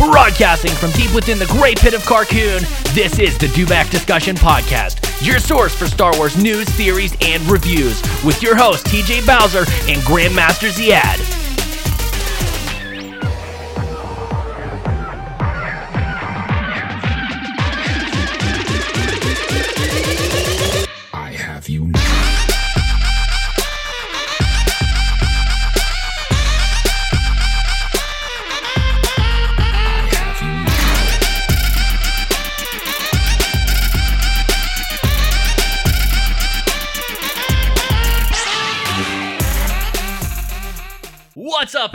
Broadcasting from deep within the great pit of Carkoon, this is the Dewback Discussion Podcast, your source for Star Wars news, theories, and reviews, with your host TJ Bowser and Grandmaster Ziad.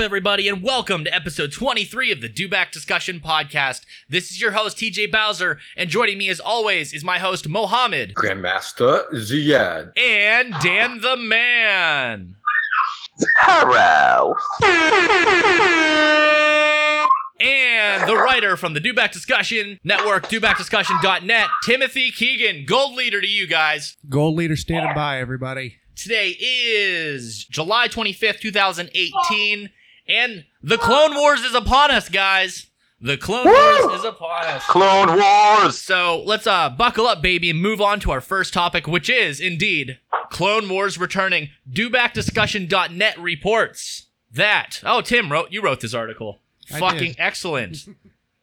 Everybody, and welcome to episode 23 of the Dewback Discussion Podcast. This is your host, TJ Bowser, and joining me as always is my host, Mohammed, Grandmaster Ziad. and Dan the Man. Hello. And the writer from the Dewback Discussion Network, dewbackdiscussion.net, Timothy Keegan. Gold leader to you guys. Gold leader standing by, everybody. Today is July 25th, 2018, and the Clone Wars is upon us, guys. The Clone Wars is upon us. Clone Wars. So let's uh buckle up, baby, and move on to our first topic, which is indeed Clone Wars returning. DewbackDiscussion.net reports that. Oh, Tim wrote you wrote this article. I Fucking did. excellent.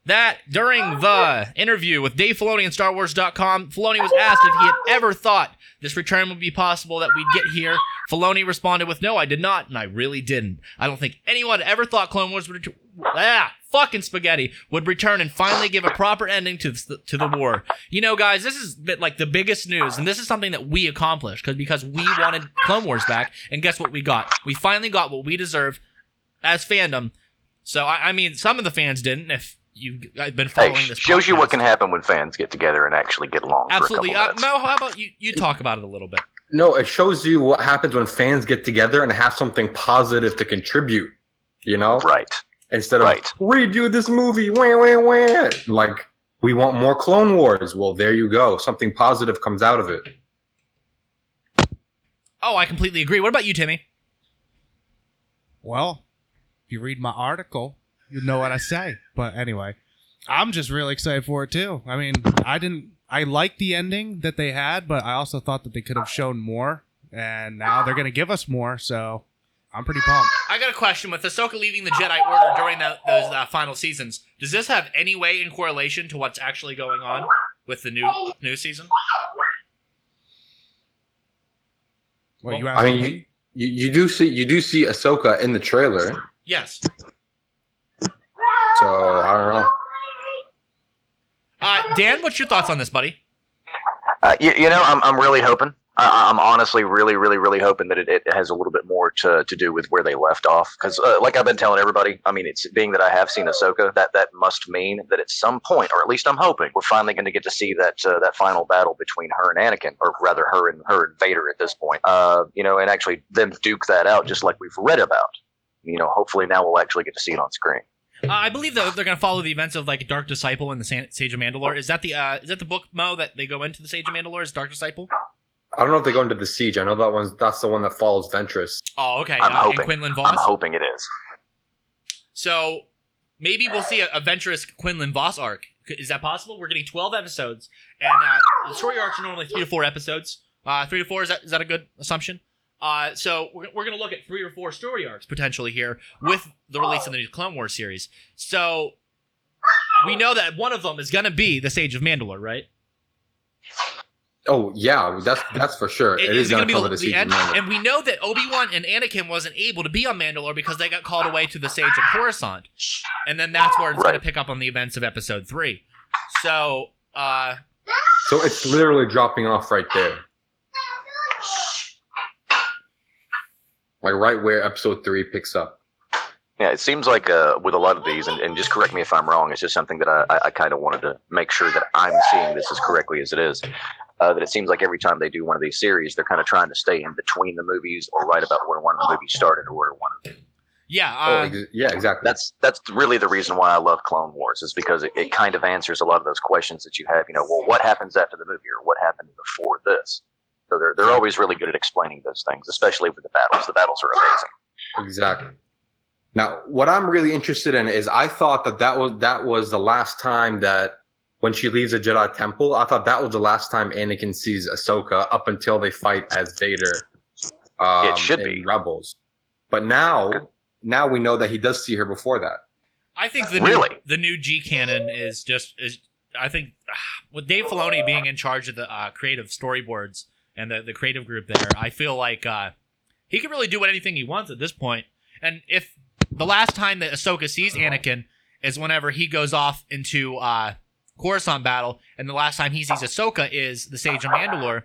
that during the interview with Dave Filoni and StarWars.com, Filoni was asked if he had ever thought this return would be possible that we'd get here. Filoni responded with, "No, I did not, and I really didn't. I don't think anyone ever thought Clone Wars would ret- ah fucking spaghetti would return and finally give a proper ending to the, to the war. You know, guys, this is bit like the biggest news, and this is something that we accomplished because because we wanted Clone Wars back, and guess what we got? We finally got what we deserve as fandom. So I, I mean, some of the fans didn't. If you've been following Hey, this, shows you what can happen when fans get together and actually get along Absolutely, for a uh, couple Mo. How about you? You talk about it a little bit. No, it shows you what happens when fans get together and have something positive to contribute. You know, right. instead of Right. redo this movie, wah, wah, wah. like we want more Clone Wars. Well, there you go. Something positive comes out of it. Oh, I completely agree. What about you, Timmy? Well, if you read my article, you know what I say. But anyway, I'm just really excited for it too. I mean, I didn't. I liked the ending that they had, but I also thought that they could have shown more. And now they're gonna give us more, so I'm pretty pumped. I got a question. With Ahsoka leaving the Jedi Order during that, those uh, final seasons, does this have any way in correlation to what's actually going on with the new new season? What you I mean, you, you, you do see you do see Ahsoka in the trailer, Yes. So I don't know. Uh, Dan, what's your thoughts on this, buddy? Uh, you, you know, I'm, I'm really hoping. I, I'm honestly really, really, really hoping that it, it has a little bit more to, to do with where they left off. Because, uh, like I've been telling everybody, I mean, it's being that I have seen Ahsoka, that that must mean that at some point, or at least I'm hoping, we're finally going to get to see that uh, that final battle between her and Anakin, or rather, her and her and Vader at this point. Uh, you know, and actually them duke that out just like we've read about. You know, hopefully now we'll actually get to see it on screen. Uh, I believe that they're going to follow the events of like Dark Disciple and the Sa- Sage of Mandalore. Is that the uh, is that the book Mo that they go into the Sage of Mandalore? Is Dark Disciple? I don't know if they go into the siege. I know that one's that's the one that follows Ventress. Oh, okay. I'm uh, hoping. Quinlan Vos. I'm hoping it is. So maybe we'll see a, a Ventress Quinlan Vos arc. Is that possible? We're getting 12 episodes, and uh, the story arcs are normally three to four episodes. Uh, three to four is that is that a good assumption? Uh, so we're, we're going to look at three or four story arcs potentially here with the release of the new Clone Wars series. So we know that one of them is going to be the Sage of Mandalore, right? Oh yeah, that's that's for sure. It- it is going gonna be the, the the siege. of end, Mandalore. and we know that Obi Wan and Anakin wasn't able to be on Mandalore because they got called away to the Sage of Coruscant, and then that's where it's going to pick up on the events of Episode Three. So, uh, So it's literally dropping off right there. Like right where episode three picks up. Yeah, it seems like uh, with a lot of these, and, and just correct me if I'm wrong, it's just something that I, I, I kind of wanted to make sure that I'm seeing this as correctly as it is. Uh, that it seems like every time they do one of these series, they're kind of trying to stay in between the movies or right about where one of the movies started or where one of the yeah, oh, uh, ex- yeah, exactly. that's that's really the reason why I love Clone Wars is because it, it kind of answers a lot of those questions that you have. You know, well, what happens after the movie, or what happened before this? So they're they're always really good at explaining those things, especially with the battles. The battles are amazing. exactly. Now, what I'm really interested in is I thought that that was that was the last time that when she leaves the Jedi Temple, I thought that was the last time Anakin sees Ahsoka up until they fight as Vader. Um, It should be. Rebels, but now now we know that he does see her before that. I think the Really? new, the new G canon is just is. I think with Dave Filoni being in charge of the uh, creative storyboards and the the creative group there, I feel like uh, he can really do anything he wants at this point. And if the last time that Ahsoka sees Anakin is whenever he goes off into uh, Coruscant battle, and the last time he sees Ahsoka is the Sage of Mandalore,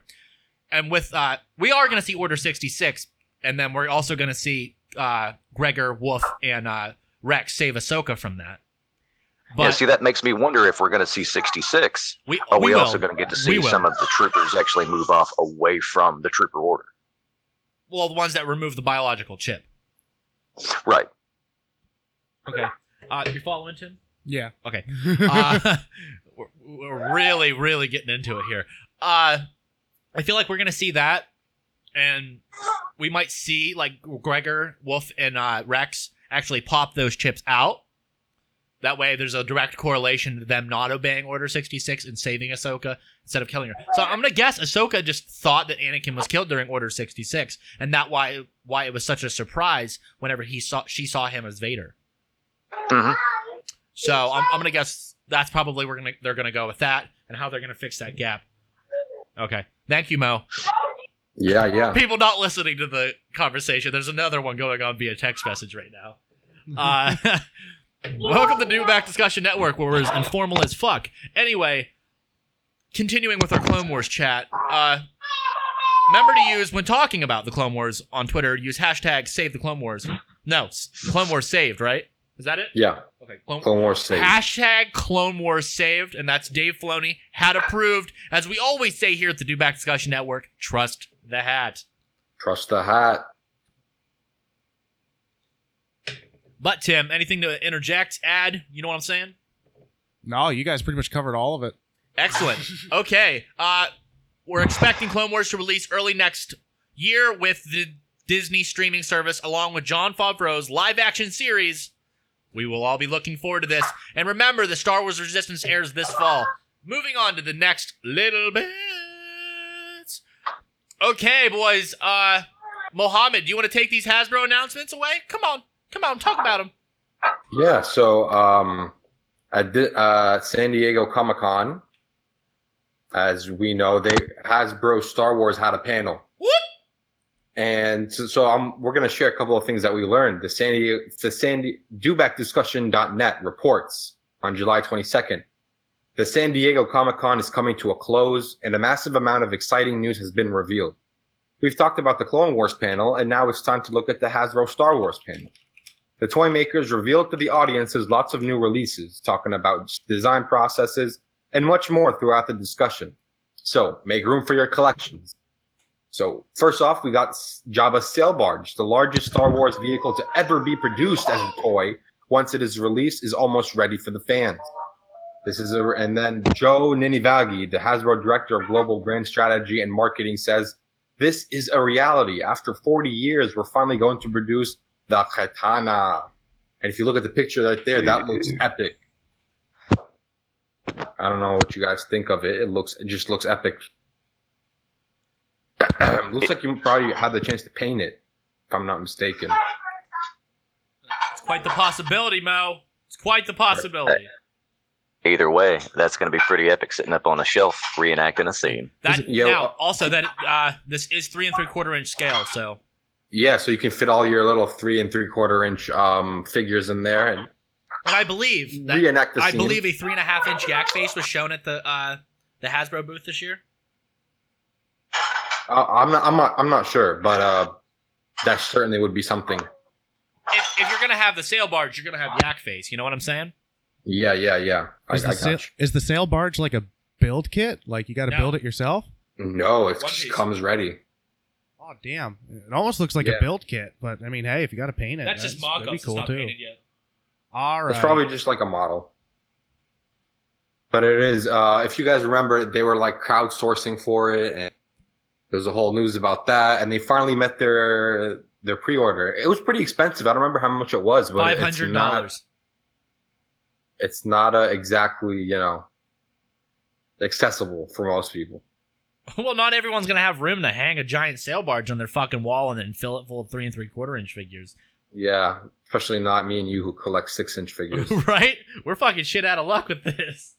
and with uh, we are going to see Order sixty six, and then we're also going to see uh, Gregor, Wolffe, and uh, Rex save Ahsoka from that. But yeah, see, that makes me wonder if we're going to see 66. we, Are we we, also going to get to see some of the troopers actually move off away from the trooper order? well, the ones that remove the biological chip. Right. Okay. Uh, you following Tim? Yeah. Okay. Uh, we're, we're really, really getting into it here. Uh, I feel like we're gonna see that, and we might see like Gregor, Wolffe, and uh, Rex actually pop those chips out. That way, there's a direct correlation to them not obeying Order 66 and saving Ahsoka instead of killing her. So I'm gonna guess Ahsoka just thought that Anakin was killed during Order 66, and that why why it was such a surprise whenever he saw she saw him as Vader. hmm So I'm, I'm gonna guess that's probably we're gonna they're gonna go with that and how they're gonna fix that gap. Okay, thank you, Mo. Yeah, yeah. People not listening to the conversation. There's another one going on via text message right now. Uh, welcome to the Dewback Discussion Network, where we're as informal as fuck. Anyway, continuing with our Clone Wars chat. Uh, remember to use when talking about the Clone Wars on Twitter. Use hashtag Save the Clone Wars. No, Clone Wars saved. Right? Is that it? Yeah. Okay. Clone, Clone Wars saved. Hashtag Clone Wars saved, and that's Dave Filoni had approved. As we always say here at the Dewback Discussion Network, trust the hat. Trust the hat. But Tim, anything to interject, add? You know what I'm saying? No, you guys pretty much covered all of it. Excellent. Okay. Uh we're expecting Clone Wars to release early next year with the Disney streaming service along with Jon Favreau's live action series. We will all be looking forward to this. And remember, the Star Wars Resistance airs this fall. Moving on to the next little bits. Okay, boys. Uh Mohammed, do you want to take these Hasbro announcements away? Come on. Come on, talk about them. Yeah, so um, at the, uh, San Diego Comic Con, as we know, they Hasbro Star Wars had a panel, Whoop! and so, so I'm, we're going to share a couple of things that we learned. The San Diego, the San Di- reports on July 22nd. The San Diego Comic Con is coming to a close, and a massive amount of exciting news has been revealed. We've talked about the Clone Wars panel, and now it's time to look at the Hasbro Star Wars panel. The toy makers revealed to the audiences lots of new releases, talking about design processes and much more throughout the discussion. So make room for your collections. So first off, we got Jabba's Sail Barge, the largest Star Wars vehicle to ever be produced as a toy. Once it is released, is almost ready for the fans. This is a, and then Joe Ninivagi, the Hasbro director of global brand strategy and marketing, says this is a reality. After 40 years, we're finally going to produce the Khetanna. And if you look at the picture right there, that looks epic. I don't know what you guys think of it. It looks it just looks epic. looks like you probably had the chance to paint it, if I'm not mistaken. It's quite the possibility, Mo. It's quite the possibility. Either way, that's going to be pretty epic sitting up on a shelf reenacting a scene. That Yo, now uh, also that uh, this is three and three quarter inch scale, so Yeah, so you can fit all your little three and three quarter inch um figures in there and and I believe that reenact the I scene. believe a three and a half inch yak face was shown at the uh, the Hasbro booth this year. Uh, I'm not. I'm not. I'm not sure, but uh, that certainly would be something. If, if you're gonna have the sail barge, you're gonna have yak face. You know what I'm saying? Yeah, yeah, yeah. Is I the, sail, is the sail barge like a build kit? Like you got to No. build it yourself? No, it One just piece. comes ready. Oh damn! It almost looks like Yeah. a build kit, but I mean, hey, if you got to paint it, That's just that'd mock-ups. It's cool not too. painted yet. All right. It's probably just like a model. But it is. Uh, if you guys remember, they were like crowdsourcing for it, and there's a whole news about that. And they finally met their their pre-order. It was pretty expensive. I don't remember how much it was, but Five it's not. dollars. It's not uh, exactly you know accessible for most people. Well, not everyone's gonna have room to hang a giant sail barge on their fucking wall and then fill it full of three and three quarter inch figures. Yeah, especially not me and you who collect six-inch figures. right? We're fucking shit out of luck with this.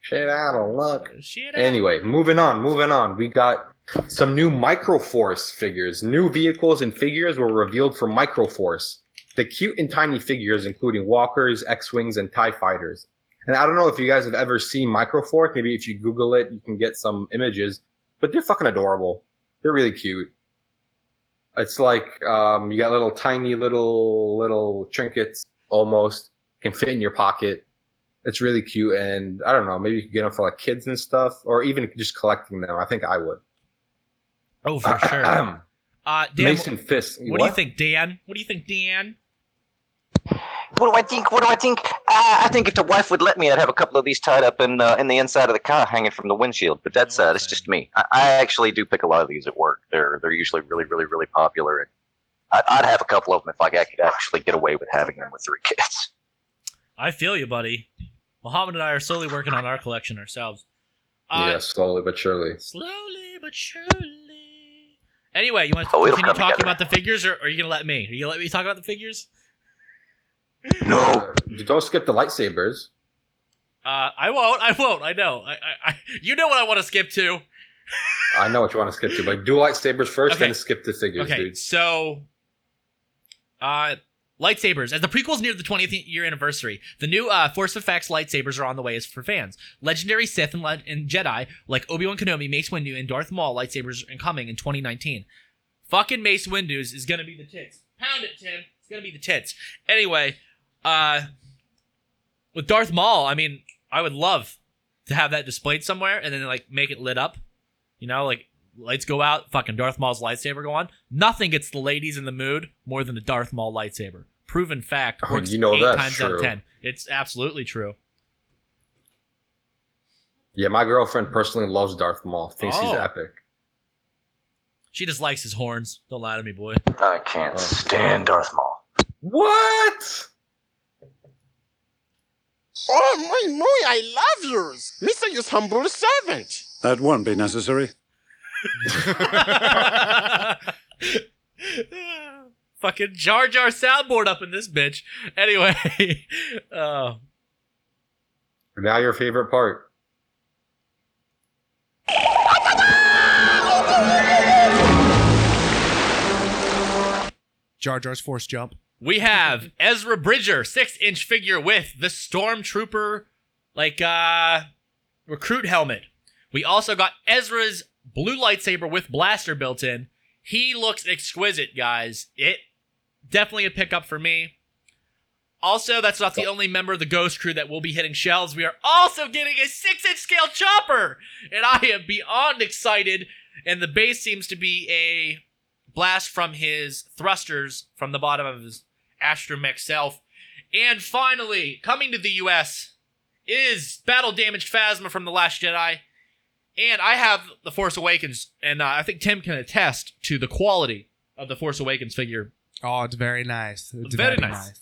Shit out of luck. Shit out. Anyway, moving on, moving on. We got some new Microforce figures. New vehicles and figures were revealed for Microforce. The cute and tiny figures, including walkers, X-wings, and Tie fighters. And I don't know if you guys have ever seen Microforce. Maybe if you Google it, you can get some images. But they're fucking adorable. They're really cute. It's like um, you got little tiny little little trinkets almost can fit in your pocket. It's really cute, and I don't know. Maybe you could get them for like kids and stuff, or even just collecting them. I think I would. Oh, for sure. Uh, Dan, Mason Fist. what, do you think, Dan? What do you think, Dan? What do I think? What do I think? Uh, I think if the wife would let me, I'd have a couple of these tied up in uh, in the inside of the car, hanging from the windshield. But that's uh, that's just me. I, I actually do pick a lot of these at work. They're they're usually really really really popular, and I'd, I'd have a couple of them if I could actually get away with having them with three kids. I feel you, buddy. Muhammad and I are slowly working on our collection ourselves. Uh, yeah, slowly but surely. Slowly but surely. Anyway, you want to Oh, it'll continue talking together. about the figures, or, or are you gonna let me? Are you gonna let me talk about the figures? No. Uh, don't skip the lightsabers. Uh, I won't. I won't. I know. I, I, I you know what I want to skip to. I know what you want to skip to, but do lightsabers first, Okay. then skip the figures, Okay, dude. so uh lightsabers. As the prequels near the 20th year anniversary, the new uh, Force Effects lightsabers are on the way as for fans. Legendary Sith and, le- and Jedi like Obi-Wan Kenobi, Mace Windu, and Darth Maul lightsabers are coming in 2019. Fucking Mace Windu's is gonna be the tits. Pound it, Tim. It's gonna be the tits. Anyway, uh, with Darth Maul, I mean, I would love to have that displayed somewhere and then like make it lit up. You know, like lights go out, fucking Darth Maul's lightsaber go on. Nothing gets the ladies in the mood more than the Darth Maul lightsaber. Proven fact. Oh, Works you know eight that's times out of ten. It's absolutely true. Yeah, my girlfriend personally loves Darth Maul. Thinks he's Oh. epic. She just likes his horns. Don't lie to me, boy. I can't Oh. stand Darth Maul. What? Oh, my, muy, I love yours. Mr. Your humble servant. That won't be necessary. Fucking Jar Jar soundboard up in this bitch. Anyway, uh, Now your favorite part. Jar Jar's force jump. We have Ezra Bridger, six inch figure with the Stormtrooper, like, uh, recruit helmet. We also got Ezra's blue lightsaber with blaster built in. He looks exquisite, guys. It definitely a pickup for me. Also, that's not the only member of the Ghost Crew that will be hitting shelves. We are also getting a six inch scale chopper, and I am beyond excited. And the base seems to be a blast from his thrusters from the bottom of his astromech self. And finally, coming to the US is battle damaged Phasma from The Last Jedi. And I have The Force Awakens, and uh, I think Tim can attest to the quality of the Force Awakens figure. Oh, it's very nice. It's Very nice.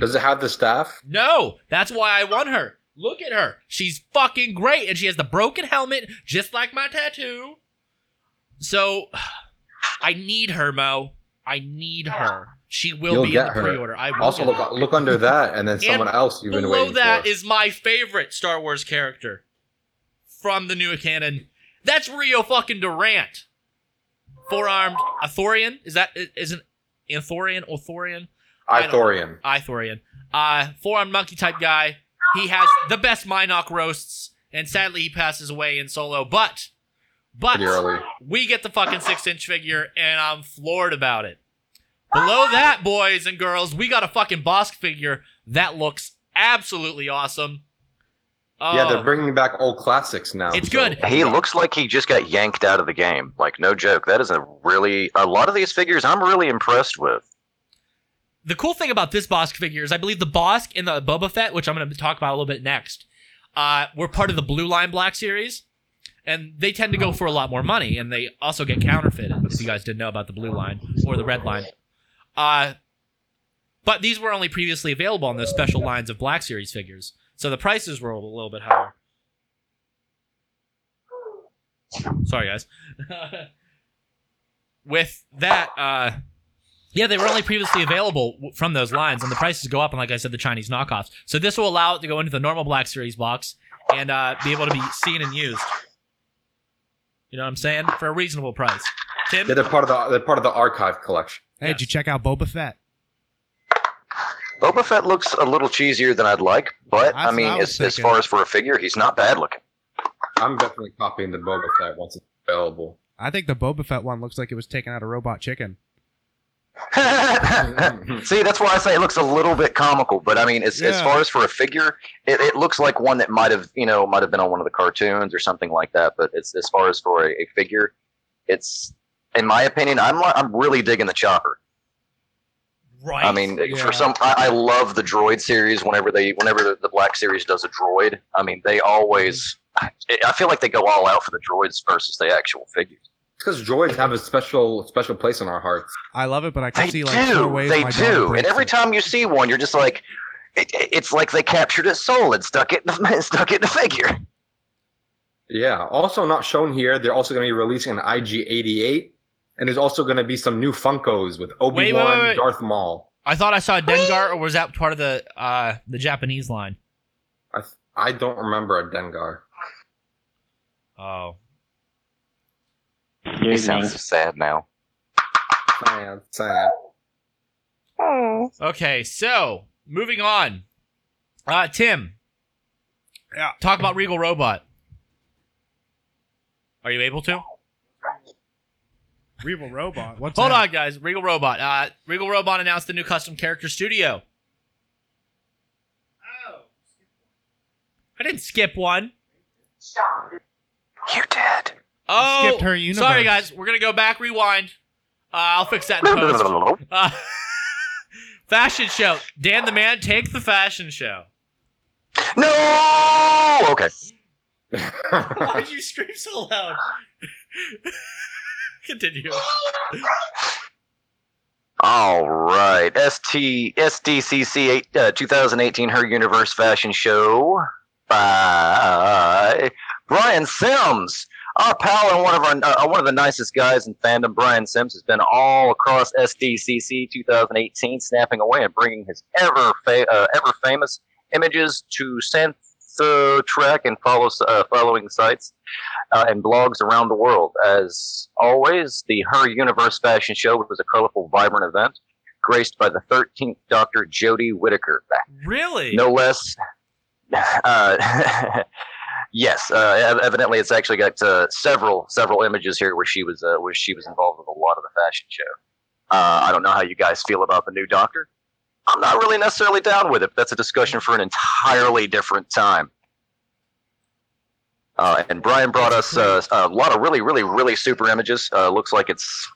Does it have the staff? No, that's why I won her. Look at her. She's fucking great, and she has the broken helmet, just like my tattoo. So, I need her, Mo. I need her. She will You'll be in the her. pre-order. I will Also, look look under that, and then someone else you've been Below waiting that for. is my favorite Star Wars character from the new canon. That's Rio fucking Durant. Four-armed Athorian. Is that isn't Anthorian? Othorian? Ithorian. Ithorian. Uh, four-armed monkey type guy. He has the best mynock roasts, and sadly he passes away in solo. But, but we get the fucking six-inch figure, and I'm floored about it. Below that, boys and girls, we got a fucking Bossk figure that looks absolutely awesome. Yeah, they're bringing back old classics now. It's so- good. He looks like he just got yanked out of the game. Like no joke. That is a really a lot of these figures I'm really impressed with. the cool thing about this Bossk figure is I believe the Bossk and the Boba Fett, which I'm going to talk about a little bit next, uh, were part of the Blue Line Black series, and they tend to go for a lot more money, and they also get counterfeited. If you guys didn't know about the Blue Line or the Red Line, Uh, but these were only previously available on those special lines of Black Series figures, so the prices were a little bit higher. Sorry, guys. With that, uh, yeah, they were only previously available from those lines, and the prices go up. And like I said, the Chinese knockoffs. So this will allow it to go into the normal Black Series box and uh, be able to be seen and used. You know what I'm saying? For a reasonable price. Tim, Yeah, they're part of the they're part of the archive collection. Hey, did you check out Boba Fett? Boba Fett looks a little cheesier than I'd like, but That's I mean, I as, as far as for a figure, he's not bad looking. I'm definitely copying the Boba Fett once it's available. I think the Boba Fett one looks like it was taken out of Robot Chicken. See, that's why I say it looks a little bit comical. But I mean, as, as far as for a figure, it, it looks like one that might have, you know, might have been on one of the cartoons or something like that. But it's as far as for a, a figure, it's, in my opinion, I'm I'm really digging the chopper. right? I mean, Yeah. for some, I, I love the droid series. Whenever they, whenever the, the Black Series does a droid, I mean, they always. I I feel like they go all out for the droids versus the actual figures. Because droids have a special special place in our hearts. I love it, but I can They see like four do. ways They my daughter do. And every it. time you see one, you're just like, it, it- it's like they captured its soul and stuck it in the, stuck it in the figure. Yeah. Also not shown here, they're also going to be releasing an IG88, and there's also going to be some new Funkos with Obi Wan, wait. Darth Maul. I thought I saw a Dengar, or was that part of the uh, the Japanese line? I th- I don't remember a Dengar. Oh, He sounds so sad now. Sad, sad. okay. So moving on. Uh, Tim. Yeah. Talk about Regal Robot. Are you able to? Regal Robot. What's Hold that? on, guys. Regal Robot. Uh, Regal Robot announced the new custom character studio. Oh. I didn't skip one. Stop. You did. Oh, skipped her universe. sorry, guys. We're gonna go back. Rewind. Uh, I'll fix that in post. Uh, fashion show. Dan the Man, take the fashion show. no. Okay. Why'd you scream so loud? Continue. All right. ST SDCC eight, uh, 2018 Her Universe Fashion Show by Brian Sims. Our pal and one of our uh, one of the nicest guys in fandom, Brian Sims, has been all across SDCC 2018, snapping away and bringing his ever fa- uh, ever famous images to Santha Trek and follow uh, following sites uh, and blogs around the world. As always, the Her Universe Fashion Show was a colorful, vibrant event, graced by the 13th Doctor Jodie Whittaker, Really? no less. Uh, yes, uh, evidently, it's actually got uh, several several images here where she was uh, where she was involved with a lot of the fashion show. Uh, I don't know how you guys feel about the new Doctor. I'm not really necessarily down with it. That's a discussion for an entirely different time. Uh, and Brian brought us uh, a lot of really, really, really super images. Uh, looks like it's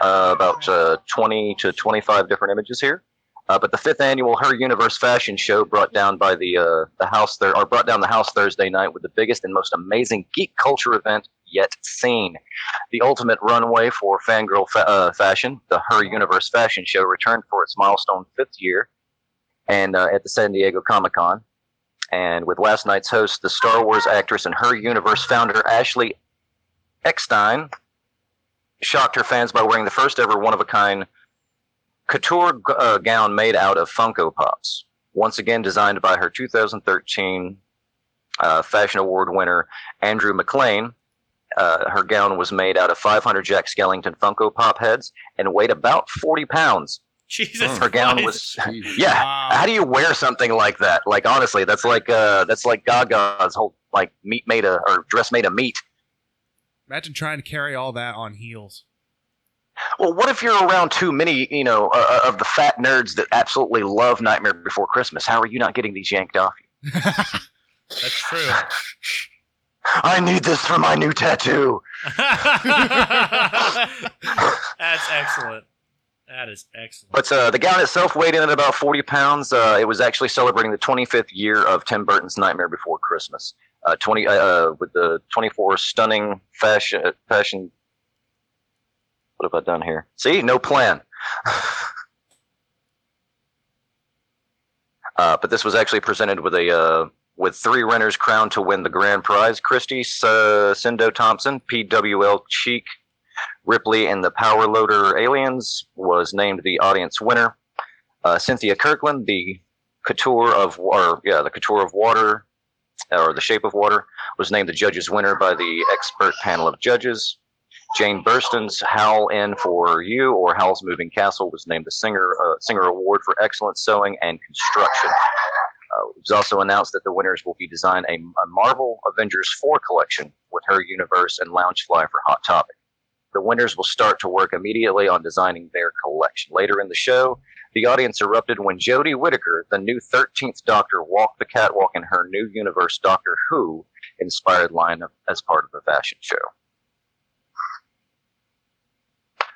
uh, about uh, 20 to 25 different images here. Uh, but the fifth annual Her Universe Fashion Show brought down by the uh, the house there, or brought down the house Thursday night with the biggest and most amazing geek culture event yet seen. The ultimate runway for fangirl fa- uh, fashion, the Her Universe Fashion Show, returned for its milestone fifth year, and uh, at the San Diego Comic Con. And with last night's host, the Star Wars actress and Her Universe founder Ashley Eckstein, shocked her fans by wearing the first ever one of a kind couture uh, gown made out of Funko Pops. Once again, designed by her 2013 uh, Fashion Award winner Andrew McLean. Uh, her gown was made out of 500 Jack Skellington Funko Pop heads and weighed about 40 pounds. Jesus Her gown Christ. was, yeah. Wow. How do you wear something like that? Like honestly, that's like uh, that's like Gaga's whole like meat made of or dress made of meat. Imagine trying to carry all that on heels. Well, what if you're around too many, you know, uh, of the fat nerds that absolutely love Nightmare Before Christmas? How are you not getting these yanked off you? That's true. I need this for my new tattoo. That's excellent. That is excellent. But uh, the gown itself weighed in at about 40 pounds. Uh, it was actually celebrating the 25th year of Tim Burton's Nightmare Before Christmas. Uh, 20 uh, uh, with the 24 stunning fashion uh, fashion. What have I done here? See, no plan. but this was actually presented with a with three renters crowned to win the grand prize. Christy uh, Sindo Thompson, PWL Cheek, Ripley, and the Power Loader Aliens was named the audience winner. Uh, Cynthia Kirkland, the Couture of or yeah, the Couture of Water, or the Shape of Water, was named the judges winner by the expert panel of judges. Jane Burston's "Howl in for You" or "Howl's Moving Castle" was named the singer uh, singer award for excellent sewing and construction. Uh, it was also announced that the winners will be designing a, a Marvel Avengers 4 collection with her universe and Loungefly for Hot Topic. The winners will start to work immediately on designing their collection. Later in the show, the audience erupted when Jodie Whittaker, the new 13th Doctor, walked the catwalk in her new universe Doctor Who inspired line of, as part of the fashion show.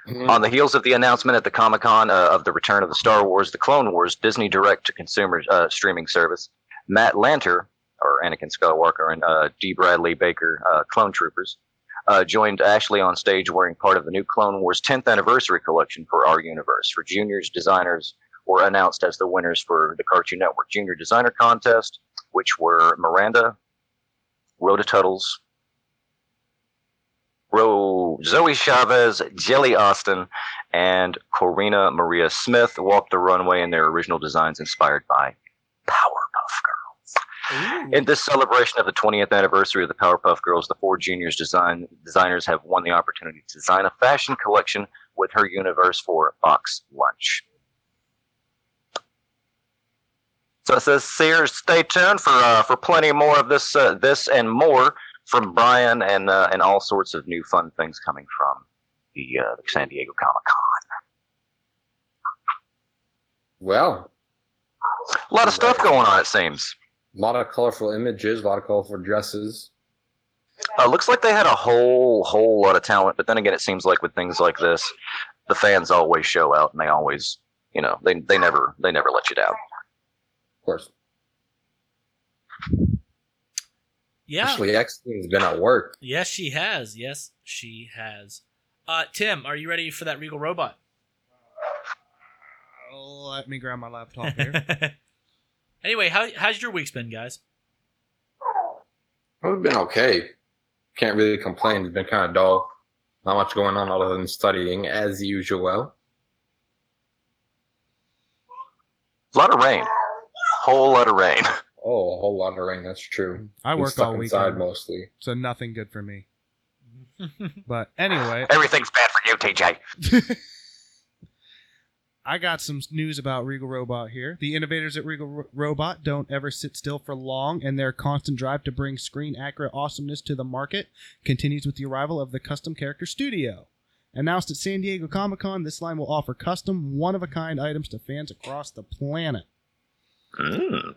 On the heels of the announcement at the Comic Con uh, of the return of the Star Wars: The Clone Wars Disney Direct to Consumer uh, streaming service, Matt Lanter, or Anakin Skywalker, and uh, D. Bradley Baker, uh, Clone Troopers, uh, joined Ashley on stage wearing part of the new Clone Wars 10th anniversary collection for our universe. For juniors, designers were announced as the winners for the Cartoon Network Junior Designer Contest, which were Miranda, Rhoda Tuttles, Ro- Zoe Chavez, Jelly Austin, and Corina Maria Smith walked the runway in their original designs inspired by Powerpuff Girls. In this celebration of the 20th anniversary of the Powerpuff Girls, the four juniors design designers have won the opportunity to design a fashion collection with her universe for Box Lunch. So it says, Sears, stay tuned for uh, for plenty more of this uh, this and more from Brian and uh, and all sorts of new fun things coming from the, uh, the San Diego Comic Con. Well, A lot of stuff going on, it seems. a lot of colorful images, a lot of colorful dresses. Uh, looks like they had a whole whole lot of talent, but then again, it seems like with things like this, the fans always show out, and they always, you know, they they never they never let you down. Of course. Yeah. Ashley X has been at work. Yes, she has. Yes, she has. Uh, Tim, are you ready for that Regal robot? Let me grab my laptop here. anyway, how how's your week's been, guys? It's been okay. Can't really complain. It's been kind of dull. Not much going on other than studying as usual. A lot of rain, whole lot of rain. Oh, a whole lot of rain. That's true. I Been work stuck all inside weekend, mostly. so nothing good for me. But anyway, Everything's bad for you, TJ. I got some news about Regal Robot here. The innovators at Regal Ro- Robot don't ever sit still for long, and their constant drive to bring screen accurate awesomeness to the market continues with the arrival of the Custom Character Studio. Announced at San Diego Comic Con, this line will offer custom, one of a kind items to fans across the planet. Mm.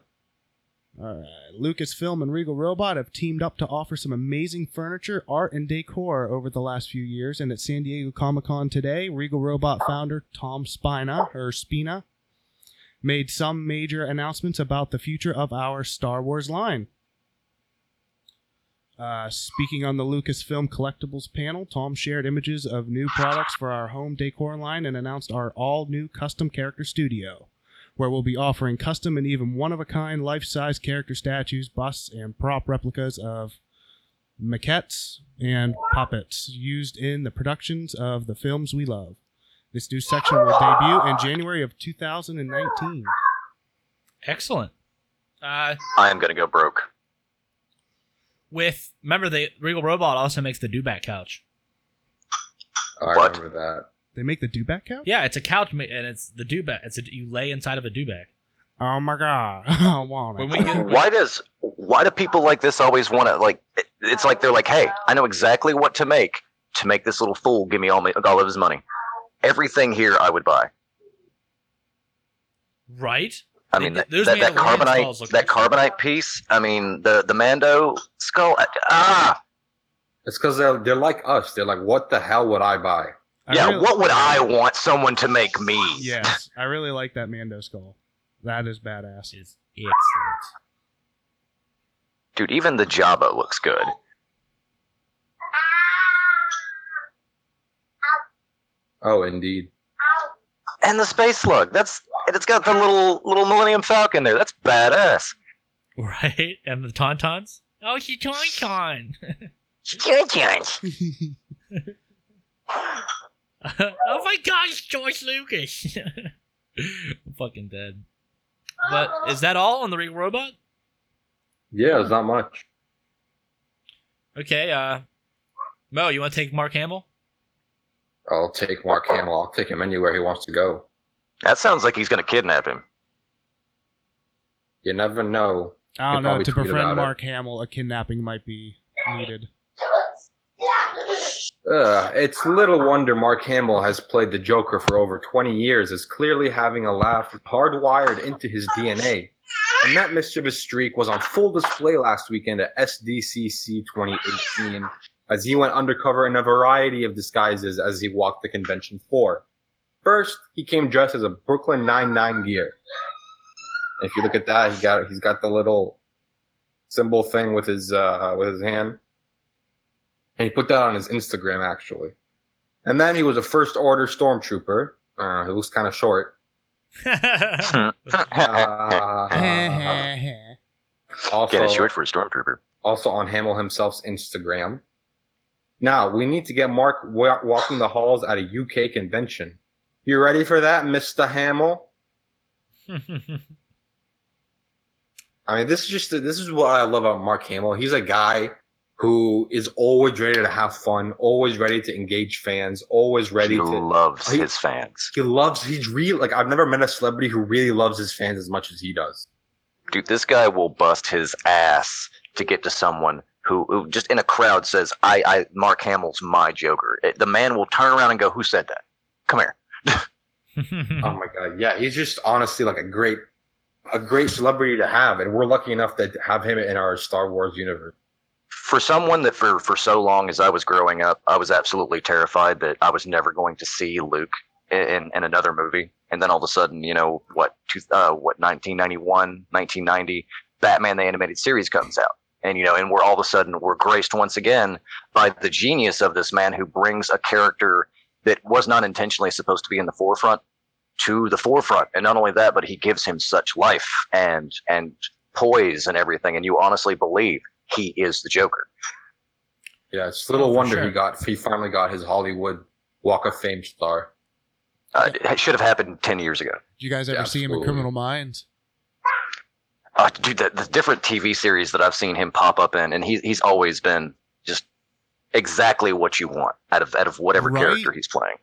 All right. Lucasfilm and Regal Robot have teamed up to offer some amazing furniture, art, and decor over the last few years. And at San Diego Comic Con today, Regal Robot founder Tom Spina, or Spina, made some major announcements about the future of our Star Wars line. Uh, speaking on the Lucasfilm Collectibles panel, Tom shared images of new products for our home decor line and announced our all new custom character studio where we'll be offering custom and even one of a kind life size character statues, busts, and prop replicas of maquettes and puppets used in the productions of the films we love. This new section will debut in January of 2019. Excellent. Uh, I am gonna go broke. with remember the Regal robot also makes the dewback couch. I What? remember that. They make the dewback couch? Yeah, it's a couch ma- and it's the dewback. It's a, you lay inside of a dewback. Oh my god. I want When it. we get, Why does why do people like this always want to like? it- It's like they're like, hey, I know exactly what to make to make this little fool give me all my, all of his money. Everything here I would buy. right? I They- mean, that, those that, that Mandalorian skulls carbonite, look that carbonite piece. I mean, the the Mando skull. Ah, It's because they're, they're like us. They're like, what the hell would I buy? I yeah. really- what would I want someone to make me? Yes, I really like that Mando skull. That is badass. Is excellent. dude. Even the Jabba looks good. Oh, indeed. and the space slug. That's it's got the little little Millennium Falcon there. That's badass. Right? And the Tauntauns? Oh, she Tauntaun. oh my gosh, George Lucas. I'm fucking dead. But is that all on the Regal Robot? Yeah, it's not much. Okay, uh Mo, you want to take Mark Hamill? I'll take Mark Hamill. I'll take him anywhere he wants to go. That sounds like he's gonna kidnap him. You never know. I don't know. To tweet befriend about it. Mark Hamill, a kidnapping might be needed. Uh, it's little wonder Mark Hamill has played the Joker for over 20 years, is clearly having a laugh hardwired into his DNA. And that mischievous streak was on full display last weekend at SDCC 2018 as he went undercover in a variety of disguises as he walked the convention floor. First, he came dressed as a Brooklyn Nine-Nine gear. If you look at that, he got he's got the little symbol thing with his uh, with his hand. And he put that on his Instagram actually. And then he was a first order stormtrooper. Uh, he looks kind of short. Uh, also, Get it short for a stormtrooper. also on Hamill himself's Instagram. Now we need to get Mark wa- walking the halls at a UK convention. You ready for that, Mister Hamill? I mean, this is just this is what I love about Mark Hamill. He's a guy who is always ready to have fun, always ready to engage fans, always ready He to. loves he- his fans. He loves. He's really like I've never met a celebrity who really loves his fans as much as he does. Dude, this guy will bust his ass to get to someone who, who just in a crowd says, "I, I, Mark Hamill's my Joker." It- the man will turn around and go, "Who said that? Come here." Oh my god, yeah, he's just honestly like a great, a great celebrity to have, and we're lucky enough to have him in our Star Wars universe. For someone that for for so long as I was growing up, I was absolutely terrified that I was never going to see Luke in in another movie. And then all of a sudden, you know, what two, uh, what 1991, 1990, Batman the animated series comes out. And you know, and we're all of a sudden we're graced once again by the genius of this man who brings a character that was not intentionally supposed to be in the forefront to the forefront. And not only that, but he gives him such life and and poise and everything. And you honestly believe he is the Joker. Yeah, it's little Oh, wonder sure. he got he finally got his Hollywood Walk of Fame star. Uh, it should have happened ten years ago. Did you guys ever see him in Criminal Minds? Uh, dude, the, the different TV series that I've seen him pop up in, and he, he's always been just exactly what you want out of out of whatever Right? character he's playing.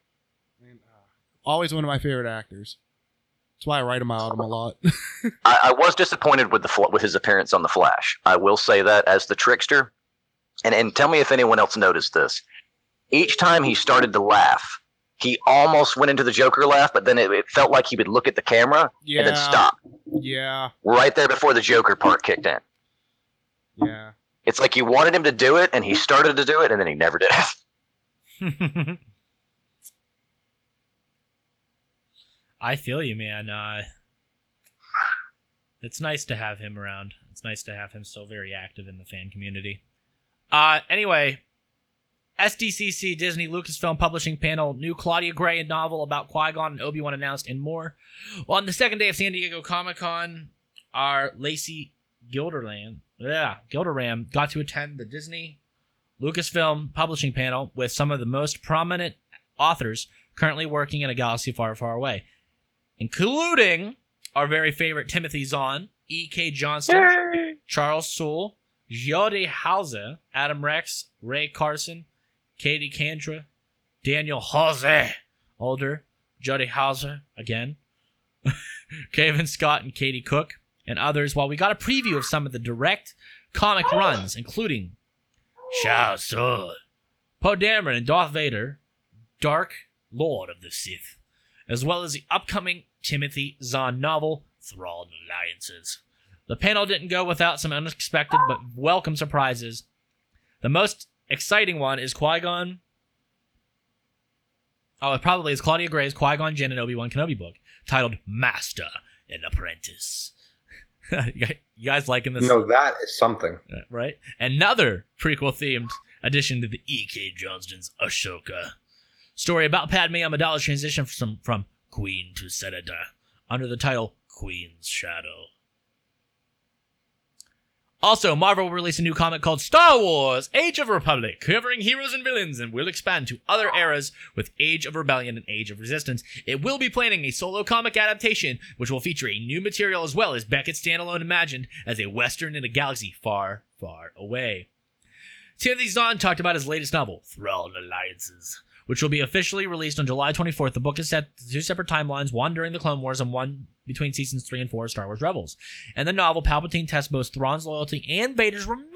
I mean, uh, Always one of my favorite actors. That's why I write him out him a lot. I, I was disappointed with the with his appearance on the Flash. I will say that as the trickster, and and tell me if anyone else noticed this. Each time he started to laugh, he almost went into the Joker laugh, but then it, it felt like he would look at the camera yeah. and then stop Yeah. right there before the Joker part kicked in. Yeah. It's like you wanted him to do it, and he started to do it, and then he never did it. I feel you, man. Uh, it's nice to have him around. It's nice to have him still very active in the fan community. Uh, anyway, SDCC Disney Lucasfilm Publishing Panel, new Claudia Gray novel about Qui Gon and Obi Wan announced, and more. Well, on the second day of San Diego Comic Con, our Lacey Gilderland, yeah, Gilderram got to attend the Disney Lucasfilm Publishing Panel with some of the most prominent authors currently working in a galaxy far, far away including our very favorite Timothy Zahn, E.K. Johnston, Charles Soule, Jody Houser, Adam Rex, Rae Carson, Katie Kandra, Daniel Hauser, older, Jody Houser again, Cavan Scott and Katie Cook, and others, while we got a preview of some of the direct comic runs, including Shao Tsung, Poe Dameron and Darth Vader, Dark Lord of the Sith, as well as the upcoming Timothy Zahn novel, Thrawn Alliances. The panel didn't go without some unexpected but welcome surprises. The most exciting one is Qui Gon. Oh, it probably is Claudia Gray's Qui Gon Jinn and Obi Wan Kenobi book titled Master and Apprentice. you guys- liking this? No, that is something. Uh, right? Another prequel themed addition to the E.K. Johnston's Ahsoka story about Padme Amidala's transition from from Queen to Senator, under the title Queen's Shadow. Also, Marvel will release a new comic called Star Wars Age of Republic, covering heroes and villains, and will expand to other eras with Age of Rebellion and Age of Resistance. It will be planning a solo comic adaptation, which will feature a new material as well as Beckett's standalone imagined as a western in a galaxy far, far away. Timothy Zahn talked about his latest novel, Thrawn Alliances, which will be officially released on July 24th. The book is set to two separate timelines, one during the Clone Wars and one between seasons 3 and 4 of Star Wars Rebels. In the novel, Palpatine tests both Thrawn's loyalty and Vader's remaining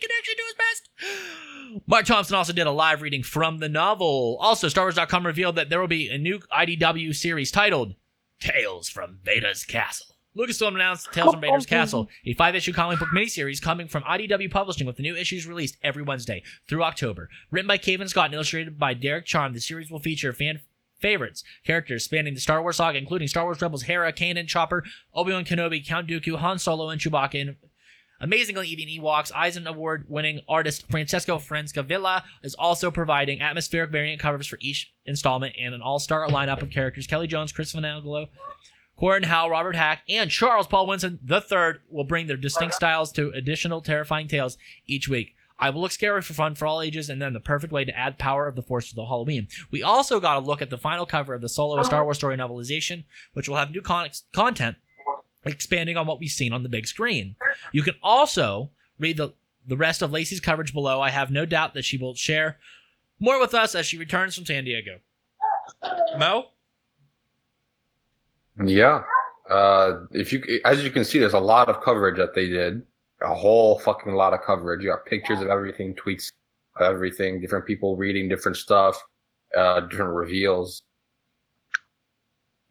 connection to his past. Marc Thompson also did a live reading from the novel. Also, StarWars.com revealed that there will be a new IDW series titled Tales from Vader's Castle. Lucasfilm announced Tales from Vader's Castle, a five-issue comic book miniseries coming from IDW Publishing with the new issues released every Wednesday through October. Written by Cavan Scott and illustrated by Derek Charm, the series will feature fan favorites, characters spanning the Star Wars saga, including Star Wars Rebels, Hera, Kanan, Chopper, Obi-Wan Kenobi, Count Dooku, Han Solo, and Chewbacca, and Amazingly, even Ewoks, Eisner Award winning artist Francesco Francavilla is also providing atmospheric variant covers for each installment and an all star lineup of characters. Kelly Jones, Chris Vanangelo, Corin Howe, Robert Hack, and Charles Paul Winston III will bring their distinct styles to additional terrifying tales each week. I will look scary for fun for all ages, and then the perfect way to add power of the Force to the Halloween. We also got a look at the final cover of the solo Star Wars story novelization, which will have new con- content expanding on what we've seen on the big screen. You can also read the, the rest of Lacey's coverage below. I have no doubt that she will share more with us as she returns from San Diego. Mo? Yeah. Uh, if you, as you can see, there's a lot of coverage that they did. A whole fucking lot of coverage. You got pictures of everything, tweets of everything, different people reading different stuff, uh, different reveals.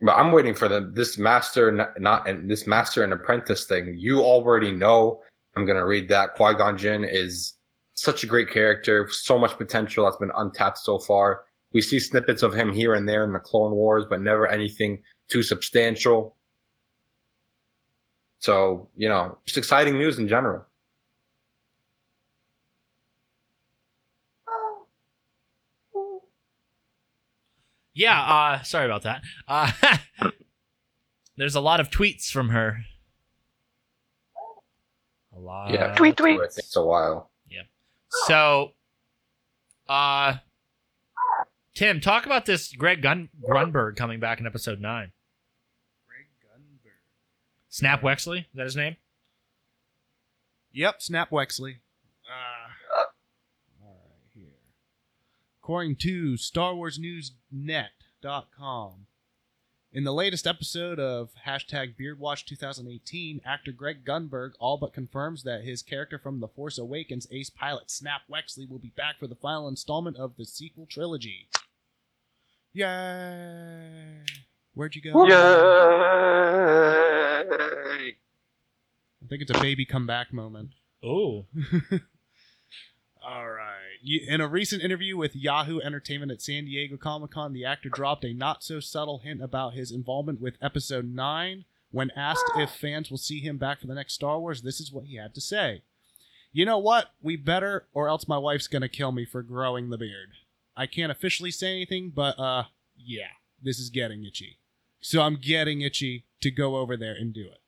But I'm waiting for the this master not, not and this master and apprentice thing. You already know. I'm gonna read that. Qui Gon Jinn is such a great character, so much potential that's been untapped so far. We see snippets of him here and there in the Clone Wars, but never anything too substantial. So, you know, just exciting news in general. Yeah, uh, sorry about that. Uh, there's a lot of tweets from her. A lot. Yeah, Tweet, that's what I tweet. It's a while. Yeah. So, uh, Tim, talk about this Greg Gun- Grunberg coming back in episode nine. Greg Gunberg. Snap Wexley, is that his name? Yep, Snap Wexley. Uh, all right, here. According to StarWarsNewsNet.com, in the latest episode of hashtag BeardWatch 2018, actor Greg Grunberg all but confirms that his character from The Force Awakens ace pilot Snap Wexley will be back for the final installment of the sequel trilogy. Yay! Where'd you go? Yay! I think it's a baby comeback moment. Oh, All right. In a recent interview with Yahoo Entertainment at San Diego Comic Con, the actor dropped a not so subtle hint about his involvement with Episode 9. When asked if fans will see him back for the next Star Wars, this is what he had to say. You know what? We better, or else my wife's going to kill me for growing the beard. I can't officially say anything, but uh, yeah, this is getting itchy. So I'm getting itchy to go over there and do it.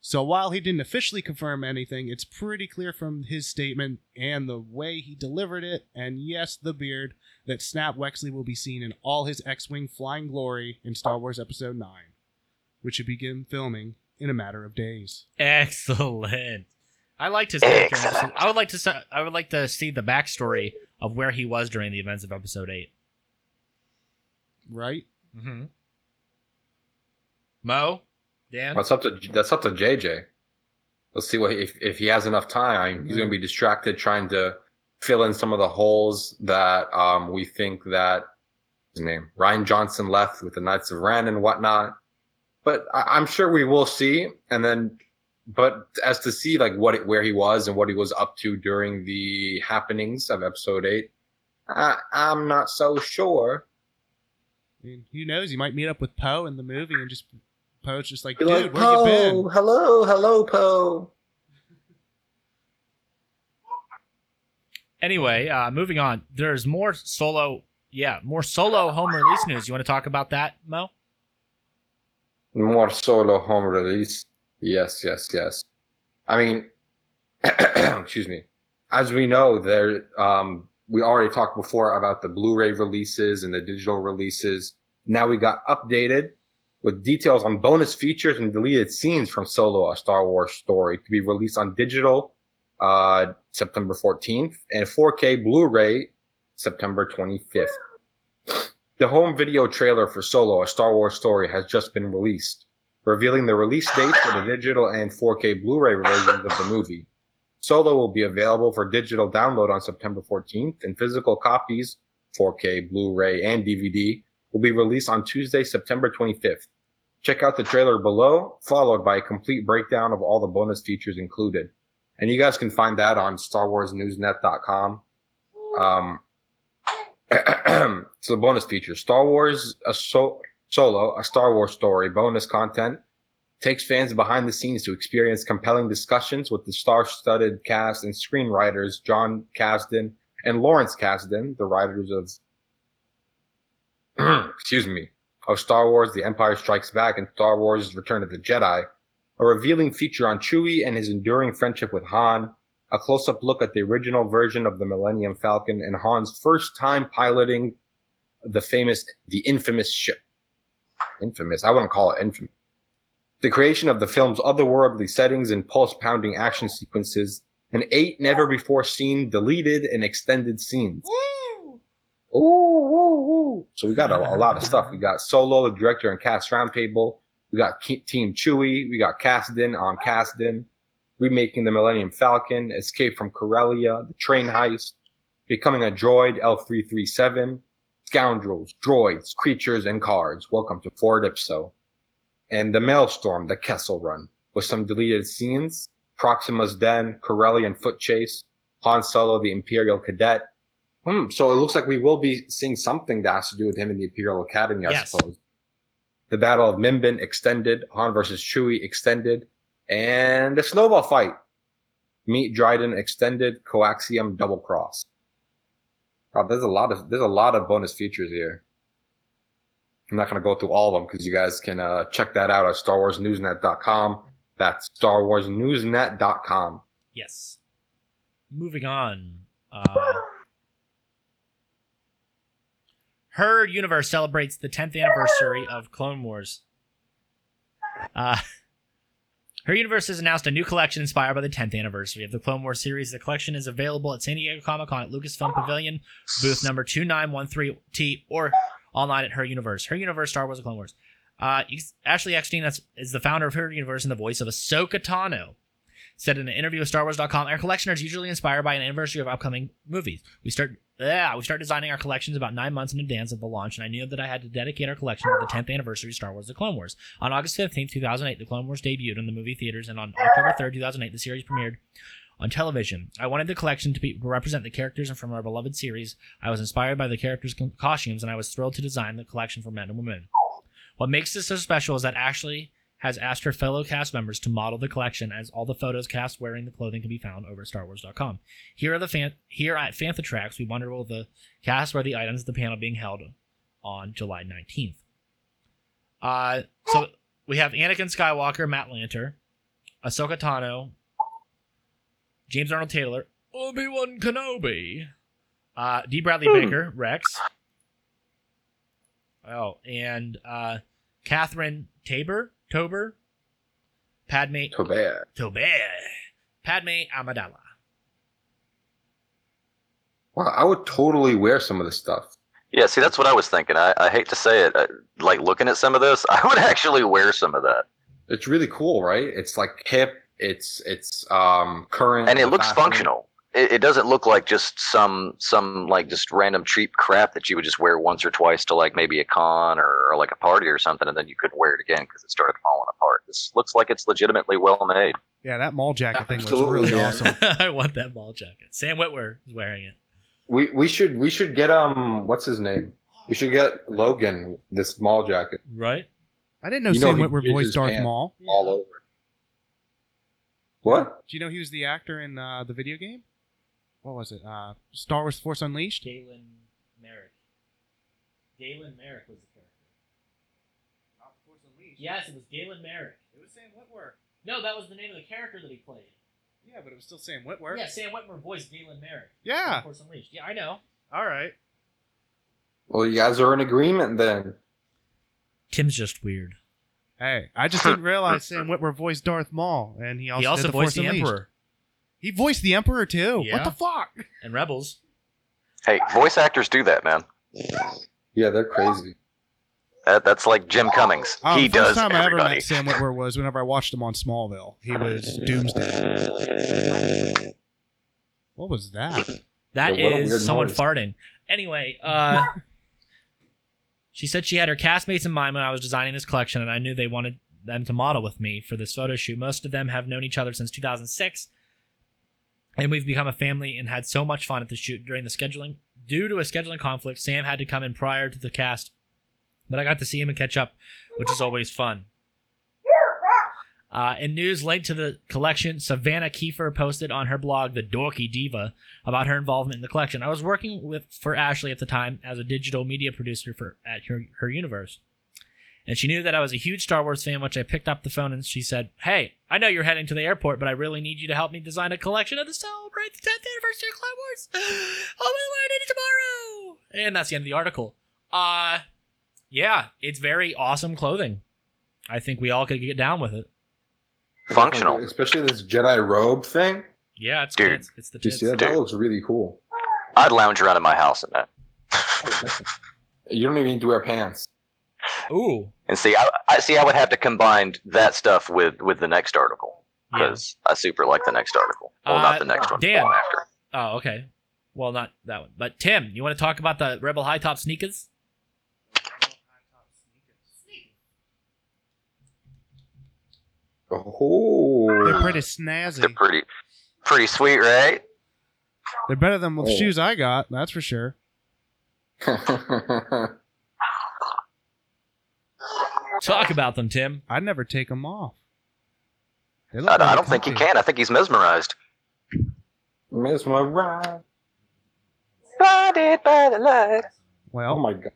So while he didn't officially confirm anything, it's pretty clear from his statement and the way he delivered it, and yes, the beard, that Snap Wexley will be seen in all his X-Wing flying glory in Star Wars Episode 9, which should begin filming in a matter of days. excellent. I liked his character. in episode- I would like to. I would like to see the backstory of where he was during the events of episode eight. Right? Mm-hmm. Mo, Dan. That's up to that's up to JJ. Let's see what if if he has enough time. He's going to be distracted trying to fill in some of the holes that um we think that his name Rian Johnson left with the Knights of Ren and whatnot. But I, I'm sure we will see, and then. But as to see like what it, where he was and what he was up to during the happenings of episode eight, I, I'm not so sure. I mean, who knows? He might meet up with Poe in the movie and just Poe's just like, Be dude, like, where you been? Hello, hello, Poe. Anyway, uh, moving on. There's more solo yeah, more solo home release news. You want to talk about that, Mo? More solo home release. Yes, yes, yes. I mean, excuse me. As we know, there um, we already talked before about the Blu-ray releases and the digital releases. Now we got updated with details on bonus features and deleted scenes from Solo: A Star Wars Story to be released on digital uh, September 14th and 4K Blu-ray September 25th. The home video trailer for Solo: A Star Wars Story has just been released, revealing the release dates for the digital and 4K Blu-ray versions of the movie. Solo will be available for digital download on September 14th, and physical copies, 4K, Blu-ray, and DVD, will be released on Tuesday, September 25th. Check out the trailer below, followed by a complete breakdown of all the bonus features included. And you guys can find that on StarWarsNewsNet.com. Um, so the bonus features: Star Wars a so- Solo, a Star Wars story, bonus content, takes fans behind the scenes to experience compelling discussions with the star-studded cast and screenwriters John Kasdan and Lawrence Kasdan, the writers of excuse me, of Star Wars The Empire Strikes Back and Star Wars Return of the Jedi, a revealing feature on Chewie and his enduring friendship with Han, a close-up look at the original version of the Millennium Falcon and Han's first time piloting the famous the infamous ship. Infamous, I wouldn't call it infamous the creation of the film's otherworldly settings and pulse pounding action sequences, and eight never before seen deleted and extended scenes. Ooh, ooh, ooh. So we got a, a lot of stuff. We got Solo, the director and cast roundtable. We got Ke- Team Chewie. We got Kasdan on Kasdan. Remaking the Millennium Falcon, Escape from Corellia, the train heist, Becoming a Droid, L337, Scoundrels, Droids, Creatures, and Cards. Welcome to Fort Ypso and the Maelstrom, the Kessel Run, with some deleted scenes, Proxima's Den, Corellian Foot Chase, Han Solo, the Imperial Cadet. Hmm, so it looks like we will be seeing something that has to do with him in the Imperial Academy, I Yes. suppose. The Battle of Mimban extended, Han versus Chewie extended, and the Snowball fight. Meet Dryden extended, Coaxium double cross. Wow, there's a lot of there's a lot of bonus features here. I'm not going to go through all of them because you guys can uh, check that out at StarWarsNewsNet.com. That's StarWarsNewsNet.com. Yes. Moving on. Uh, Her universe celebrates the 10th anniversary of Clone Wars. Uh, Her Universe has announced a new collection inspired by the 10th anniversary of the Clone Wars series. The collection is available at San Diego Comic Con at Lucasfilm Pavilion, booth number 2913T, or online at Her Universe. Her Universe, Star Wars, and Clone Wars. Uh, Ashley Eckstein that's, is the founder of Her Universe and the voice of Ahsoka Tano. Said in an interview with StarWars.com, our collection is usually inspired by an anniversary of upcoming movies. We start, yeah, we started designing our collections about nine months in advance of the launch, and I knew that I had to dedicate our collection to the 10th anniversary of Star Wars: The Clone Wars. On August 15th, 2008, The Clone Wars debuted in the movie theaters, and on October 3rd, 2008, the series premiered on television. I wanted the collection to, be, represent the characters from our beloved series. I was inspired by the characters' costumes, and I was thrilled to design the collection for men and women. What makes this so special is that Ashley has asked her fellow cast members to model the collection, as all the photos cast wearing the clothing can be found over at StarWars.com. Here are the fan here at Fantha Tracks, we wonder will the cast wear the items at the panel being held on July 19th. Uh, so we have Anakin Skywalker, Matt Lanter, Ahsoka Tano, James Arnold Taylor, Obi Wan Kenobi, uh, D. Bradley Baker, Rex. Oh, and uh, Catherine Taber, Tober, Padme Tobea. Tobe, Padme Amidala. Wow, I would totally wear some of this stuff. Yeah, see, that's what I was thinking. I, I hate to say it, uh, like looking at some of this, I would actually wear some of that, It's really cool, right? It's like hip. It's it's um current, and it looks fashionable. functional. It, it doesn't look like just some some like just random cheap crap that you would just wear once or twice to like maybe a con or, or like a party or something, and then you couldn't wear it again because it started falling apart. This looks like it's legitimately well made. Yeah, that Maul jacket thing was Absolutely, really yeah. awesome. I want that Maul jacket. Sam Witwer is wearing it. We we should we should get um what's his name? We should get Logan this Maul jacket Right? I didn't know You know Sam he Witwer did voiced his Darth band. Maul. all over. What? Do you know he was the actor in uh, the video game? What was it? Uh, Star Wars: Force Unleashed. Galen Marek. Galen Marek was the character. Not Force Unleashed. Yes, it was Galen Marek. It was Sam Witwer. No, that was the name of the character that he played. Yeah, but it was still Sam Witwer. Yeah, Sam Witwer voiced Galen Marek. Yeah. Force Unleashed. Yeah, I know. All right. Well, you guys are in agreement then. Tim's just weird. Hey, I just didn't realize Sam Witwer voiced Darth Maul, and he also, he also did the voiced Force the Unleashed. Emperor He voiced the Emperor too. Yeah. What the fuck? and Rebels. Hey, voice actors do that, man. Yeah, they're crazy. That, that's like Jim Cummings. Um, he the first does time I ever met Sam Witwer was whenever I watched him on Smallville. He was Doomsday. What was that? That Yeah, is someone noise. farting. Anyway, uh, she said she had her castmates in mind when I was designing this collection, and I knew they wanted them to model with me for this photo shoot. Most of them have known each other since 2006, and we've become a family and had so much fun at the shoot during the scheduling. Due to a scheduling conflict, Sam had to come in prior to the cast, but I got to see him and catch up, which is always fun. Uh, in news linked to the collection, Savannah Kiefer posted on her blog, The Dorky Diva, about her involvement in the collection. I was working with for Ashley at the time as a digital media producer for at her, her universe. And she knew that I was a huge Star Wars fan, which I picked up the phone and she said, Hey, I know you're heading to the airport, but I really need you to help me design a collection of the celebrate the 10th anniversary of Clone Wars. Oh, by the way, I need it tomorrow. And that's the end of the article. Uh yeah, it's very awesome clothing. I think we all could get down with it. Functional. Especially this Jedi robe thing. Yeah, it's Dude. It's, it's the Do you tits. see that? That looks really cool. I'd lounge around in my house in that. You don't even need to wear pants. Ooh. And see, I, I see. I would have to combine that stuff with with the next article Yeah. because I super like the next article. Well, Uh, not the next one. the Dan. one after. Oh, okay. Well, not that one. But Tim, you want to talk about the Rebel high top sneakers? Oh. They're pretty snazzy. They're pretty pretty sweet, right? They're better than the Oh. shoes I got. That's for sure. Talk about them, Tim. I'd never take them off. They look I, I don't think he can. I think he's mesmerized. Miss my ride. Blinded by the light. Well, Oh my god.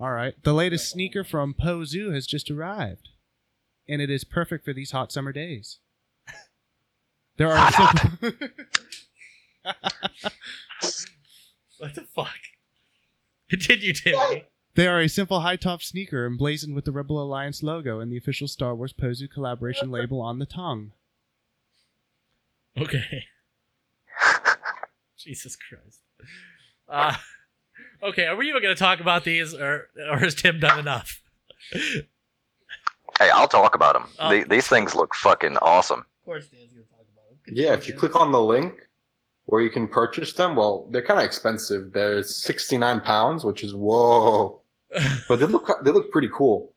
All right. The latest sneaker from Po-Zu has just arrived, and it is perfect for these hot summer days. There are simple, What the fuck? Continue, Timmy. They are a simple high top sneaker emblazoned with the Rebel Alliance logo and the official Star Wars Po-Zu collaboration label on the tongue. Okay. Jesus Christ. Uh, okay, are we even going to talk about these, or or has Tim done enough? Hey, I'll talk about them. Oh. these things look fucking awesome. Of course, Dan's going to talk about them. Yeah, if you click on the link where you can purchase them, well, they're kind of expensive. They're 69 pounds, which is whoa. But they look they look pretty cool.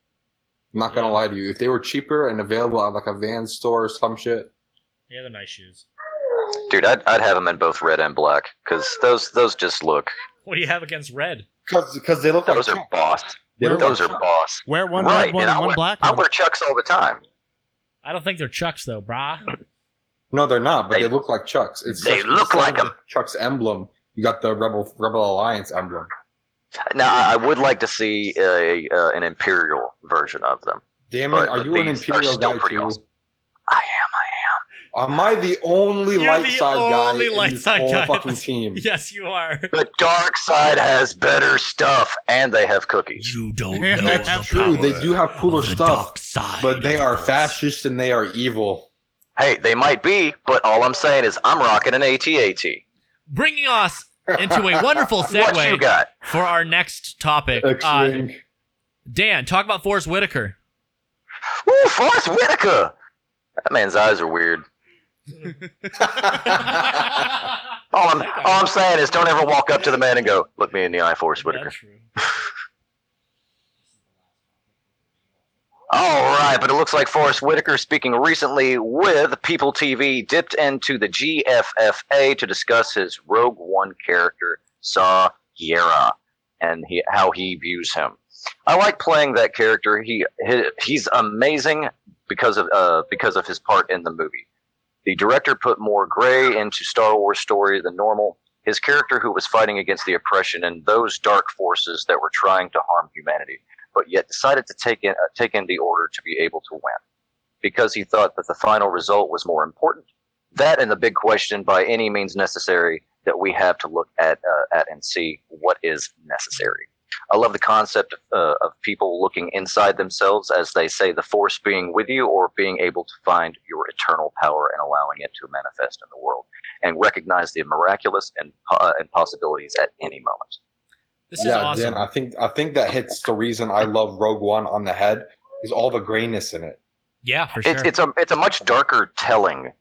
I'm not gonna lie to you. If they were cheaper and available at like a van store or some shit, yeah, they're nice shoes. Dude, I'd, I'd have them in both red and black because those those just look. What do you have against red? because because they look Those like are boss. They look Those are like- boss. Wear one right, red one and and one wear, black I wear Chucks all the time. I don't think they're Chucks though, brah. No, they're not, but They- they, look like Chucks. It's they just- look like of 'em. the Chucks emblem. You got the Rebel Rebel Alliance emblem. Now, I I would like to see a, uh, an Imperial version of them. Damn But it, are you an these are Imperial still guy pretty too? awesome. I am, Am I the only You're light the side guy only in this side whole guy. fucking team? yes, you are. I am. The dark side has better stuff, and they have cookies. You don't know That's the true. They do have cooler stuff, side. but they are fascist and they are evil. Hey, they might be, but all I'm saying is I'm rocking an AT-AT. Bringing us into a wonderful What you segue got? for our next topic. Uh, Dan, talk about Forrest Whitaker. Ooh, Forrest Whitaker. That man's eyes are weird. All I'm, all I'm saying is don't ever walk up to the man and go, look me in the eye, Forrest Whitaker. That's true. All right, but it looks like Forrest Whitaker, speaking recently with People TV, dipped into the GFFA to discuss his Rogue One character, Saw Gerrera, and he, how he views him. I like playing that character. He, he he's amazing because of uh, because of his part in the movie. The director put more gray into Star Wars story than normal, his character who was fighting against the oppression and those dark forces that were trying to harm humanity, but yet decided to take in uh, take in the order to be able to win, because he thought that the final result was more important. That and the big question, by any means necessary, that we have to look at uh, at and see what is necessary. I love the concept of, uh, of people looking inside themselves, as they say, the force being with you or being able to find your eternal power and allowing it to manifest in the world and recognize the miraculous and, uh, and possibilities at any moment. This is yeah, awesome. Dan, I think I think that hits the reason I love Rogue One on the head is all the grayness in it. yeah, for sure. It's, it's a it's a much darker telling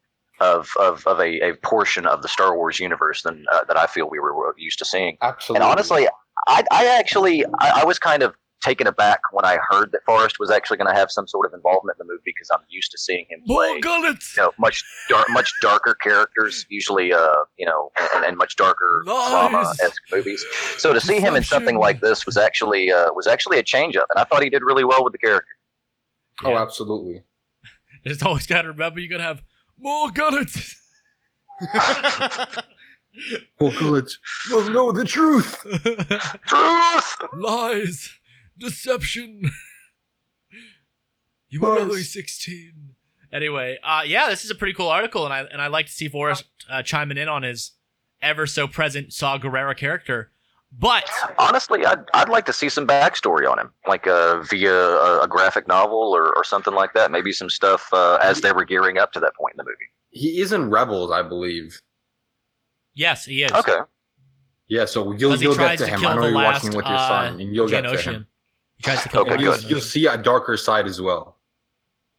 of of, of a, a portion of the Star Wars universe than uh, that I feel we were used to seeing. Absolutely. And honestly, I, I actually I, I was kind of taken aback when I heard that Forrest was actually going to have some sort of involvement in the movie because I'm used to seeing him play gullets. you know much dark, much darker characters, usually uh you know and, and much darker drama esque movies. So to see him in something like this was actually uh, was actually a change up, and I thought he did really well with the character. oh, absolutely. Just always gotta remember you're gonna have more gullets. Well, good. Well, know the truth. Truth. Lies, deception. You were only sixteen. Anyway, uh, yeah, this is a pretty cool article, and I and I like to see Forrest uh, chiming in on his ever so present Saw Gerrera character. But Honestly, I'd, I'd like to see some backstory on him, like uh, via a, a graphic novel or, or something like that. Maybe some stuff uh, as they were gearing up to that point in the movie. He is in Rebels, I believe. yes, he is. Okay. Yeah, so you'll he you'll get tries to to him. kill I know the you're last watching with your uh, son, and you'll get to Geonosian. him. He tries to kill Okay, You'll, good. you'll see a darker side as well.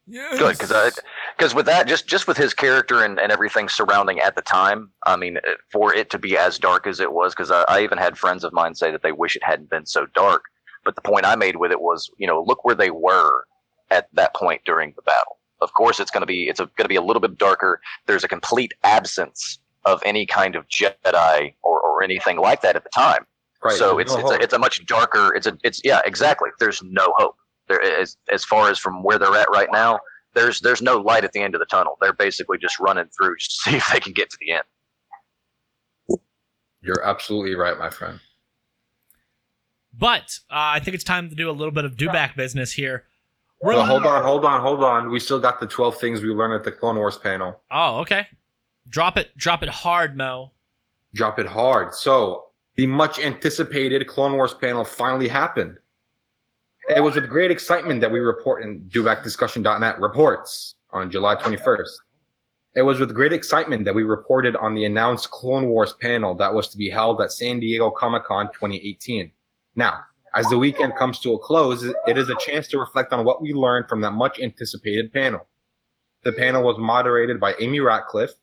Yes. Good, because because with that, just just with his character and, and everything surrounding at the time, I mean, uh, for it to be as dark as it was, because I, I even had friends of mine say that they wish it hadn't been so dark. But the point I made with it was, you know, look where they were at that point during the battle. Of course, it's going to be it's going to be a little bit darker. There's a complete absence of any kind of Jedi or, or anything like that at the time. Right. so it's no it's a, it's a much darker. It's a it's yeah exactly. There's no hope. There is as far as from where they're at right now. There's there's no light at the end of the tunnel. They're basically just running through just to see if they can get to the end. You're absolutely right, my friend. But uh, I think it's time to do a little bit of Dewback business here. Well, hold on, hold on, hold on. We still got the 12 things we learned at the Clone Wars panel. Oh, okay. Drop it, drop it hard, Mo. Drop it hard. So, the much anticipated Clone Wars panel finally happened. It was with great excitement that we report in DewbackDiscussion.net reports on July 21st. It was with great excitement that we reported on the announced Clone Wars panel that was to be held at San Diego Comic Con 2018. Now, as the weekend comes to a close, it is a chance to reflect on what we learned from that much anticipated panel. The panel was moderated by Amy Ratcliffe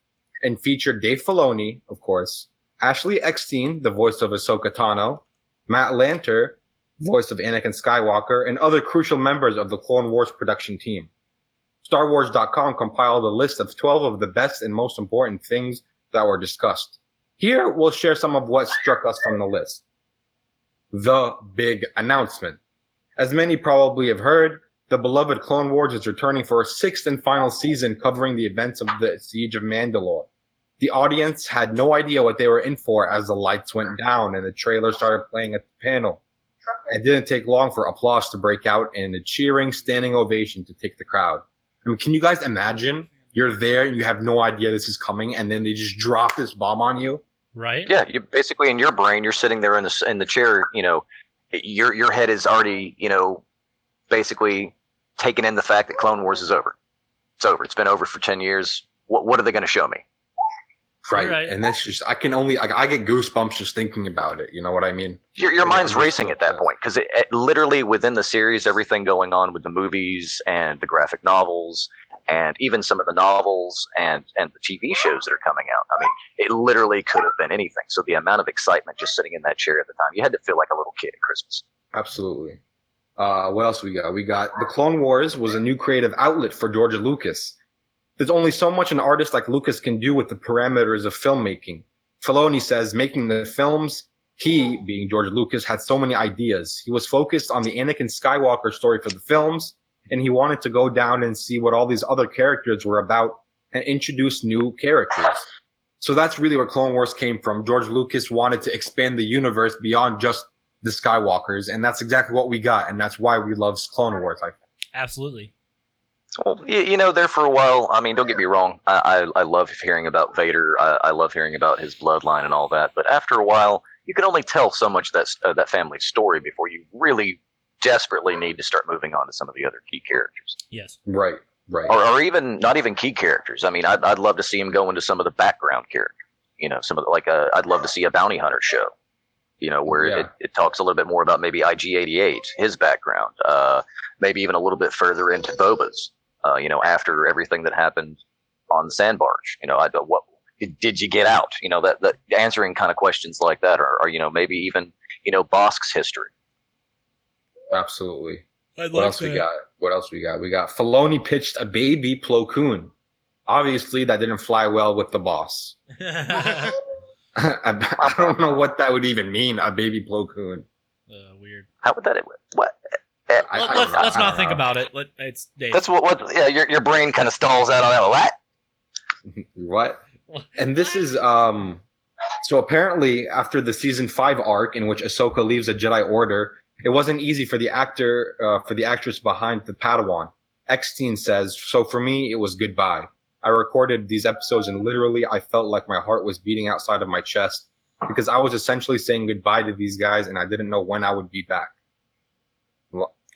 and featured Dave Filoni, of course, Ashley Eckstein, the voice of Ahsoka Tano, Matt Lanter, voice of Anakin Skywalker, and other crucial members of the Clone Wars production team. StarWars.com compiled a list of 12 of the best and most important things that were discussed. Here, we'll share some of what struck us from the list. The big announcement. As many probably have heard, the beloved Clone Wars is returning for a sixth and final season covering the events of the Siege of Mandalore. The audience had no idea what they were in for as the lights went down and the trailer started playing at the panel. It didn't take long for applause to break out and a cheering, standing ovation to take the crowd. I mean, can you guys imagine? You're there you have no idea this is coming, and then they just drop this bomb on you. Right? Yeah, you basically in your brain, you're sitting there in the in the chair. You know, your your head is already you know, basically taking in the fact that Clone Wars is over. It's over. It's been over for ten years. What what are they going to show me? Right. Right. And that's just, I can only, I, I get goosebumps just thinking about it. You know what I mean? Your, your mind's I'm racing at that point because it, it literally within the series, everything going on with the movies and the graphic novels and even some of the novels and and the TV shows that are coming out. I mean, it literally could have been anything. So the amount of excitement just sitting in that chair at the time, you had to feel like a little kid at Christmas. Absolutely. Uh, what else we got? We got the Clone Wars was a new creative outlet for George Lucas. There's only so much an artist like Lucas can do with the parameters of filmmaking. Filoni says making the films, he, being George Lucas, had so many ideas. He was focused on the Anakin Skywalker story for the films, and he wanted to go down and see what all these other characters were about and introduce new characters. So that's really where Clone Wars came from. George Lucas wanted to expand the universe beyond just the Skywalkers, and that's exactly what we got, and that's why we love Clone Wars. I think. Absolutely. Well, you, you know, there for a while. I mean, don't get me wrong. I I, I love hearing about Vader. I, I love hearing about his bloodline and all that. But after a while, you can only tell so much of that uh, that family's story before you really desperately need to start moving on to some of the other key characters, Yes. Right, right. or, or even not even key characters. I mean, I'd I'd love to see him go into some of the background characters. You know, some of the, like uh, I'd love to see a bounty hunter show. You know, where Yeah. it, it talks a little bit more about maybe IG88, his background, uh, maybe even a little bit further into Boba's. Uh, you know, after everything that happened on the sand barge, you know, I what did, did you get out? You know, that that answering kind of questions like that, or, or you know, maybe even you know Bossk's history. Absolutely. I What else we got? What else we got? We got Filoni pitched a baby Plo Koon. Obviously, that didn't fly well with the boss. uh, I, I don't know what that would even mean, a baby Plo Koon. weird. How would that? What? Eh, I- Let, I let's don't let's not don't think know. about it. Let, it's Dave. That's what. What? Yeah, your your brain kind of stalls out on that. What? What? And this is um so apparently after the season five arc in which Ahsoka leaves the Jedi Order, it wasn't easy for the actor uh, for the actress behind the Padawan. Eckstein says, so for me it was goodbye. I recorded these episodes and literally I felt like my heart was beating outside of my chest because I was essentially saying goodbye to these guys and I didn't know when I would be back.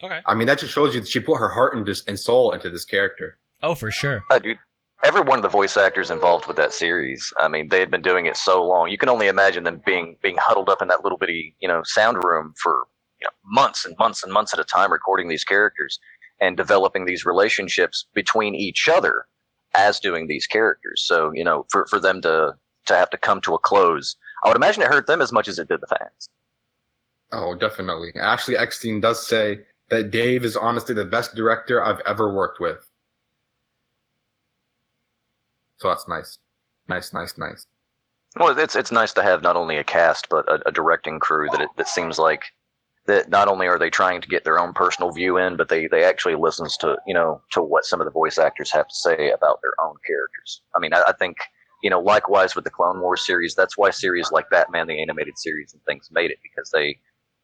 Okay. I mean that just shows you that she put her heart and just and soul into this character. Oh, for sure. Uh, dude, every one of the voice actors involved with that series. I mean, they had been doing it so long. You can only imagine them being being huddled up in that little bitty, you know, sound room for you know, months and months and months at a time, recording these characters and developing these relationships between each other as doing these characters. So, you know, for for them to to have to come to a close, I would imagine it hurt them as much as it did the fans. Oh, definitely. Ashley Eckstein does say that Dave is honestly the best director I've ever worked with. So that's nice. Nice, nice, nice. Well, it's it's nice to have not only a cast but a, a directing crew that it, that seems like that not only are they trying to get their own personal view in, but they they actually listens to you know to what some of the voice actors have to say about their own characters. I mean, I, I think you know likewise with the Clone Wars series, that's why series like Batman the animated series and things made it because they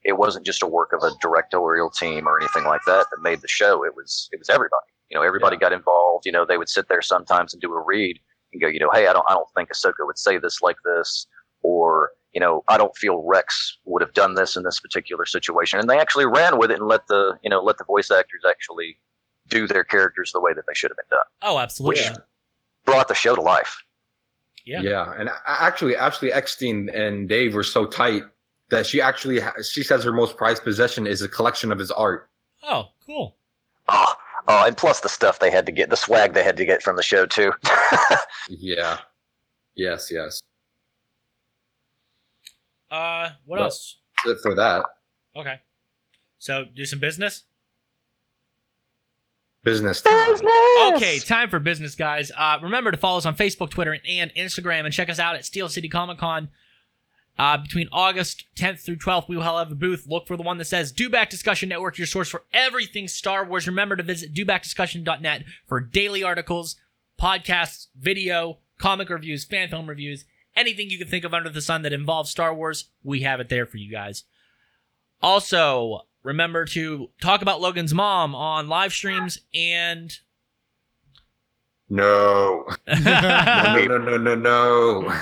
it wasn't just a work of a directorial team or anything like that that made the show. It was it was everybody. You know, everybody got involved. You know, they would sit there sometimes and do a read and go, you know, hey, I don't I don't think Ahsoka would say this like this, or you know, I don't feel Rex would have done this in this particular situation. And they actually ran with it and let the you know let the voice actors actually do their characters the way that they should have been done. Oh, absolutely. Yeah. Brought the show to life. Yeah. Yeah, and actually, actually, Ashley Eckstein and Dave were so tight that she actually ha- she says her most prized possession is a collection of his art. Oh, cool. Oh, oh, and plus the stuff they had to get, the swag they had to get from the show too. Yeah. Yes, yes. Uh, what Well- else? That's it For that Okay. So do some business. business. time. Okay, time for business, guys. Uh, remember to follow us on Facebook, Twitter, and Instagram, and check us out at Steel City Comic Con. Uh, between August 10th through 12th, we will have a booth. Look for the one that says Dewback Discussion Network, your source for everything Star Wars. Remember to visit dewbackdiscussion.net for daily articles, podcasts, video, comic reviews, fan film reviews, anything you can think of under the sun that involves Star Wars. We have it there for you guys. Also, remember to talk about Logan's mom on live streams and No. No, no, no, no, no.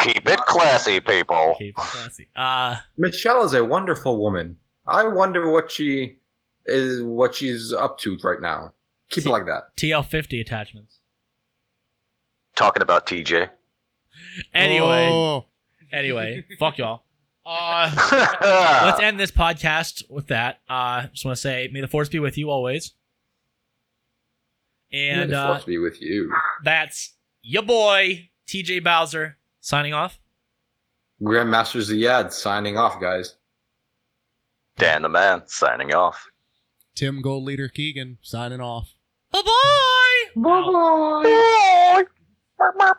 Keep it classy, people. Keep it classy. Uh, Michelle is a wonderful woman. I wonder what she is, what she's up to right now. Keep it like that. TL50 attachments. Talking about TJ. Anyway, Oh, anyway, fuck y'all. Uh, let's end this podcast with that. Uh, just want to say, may the force be with you always. And May the uh, force be with you. that's your boy TJ Bowser signing off. Grandmaster Ziyad signing off, guys. Dan the man signing off. Tim Gold Leader Keegan signing off. Bye bye. Bye bye. Bye.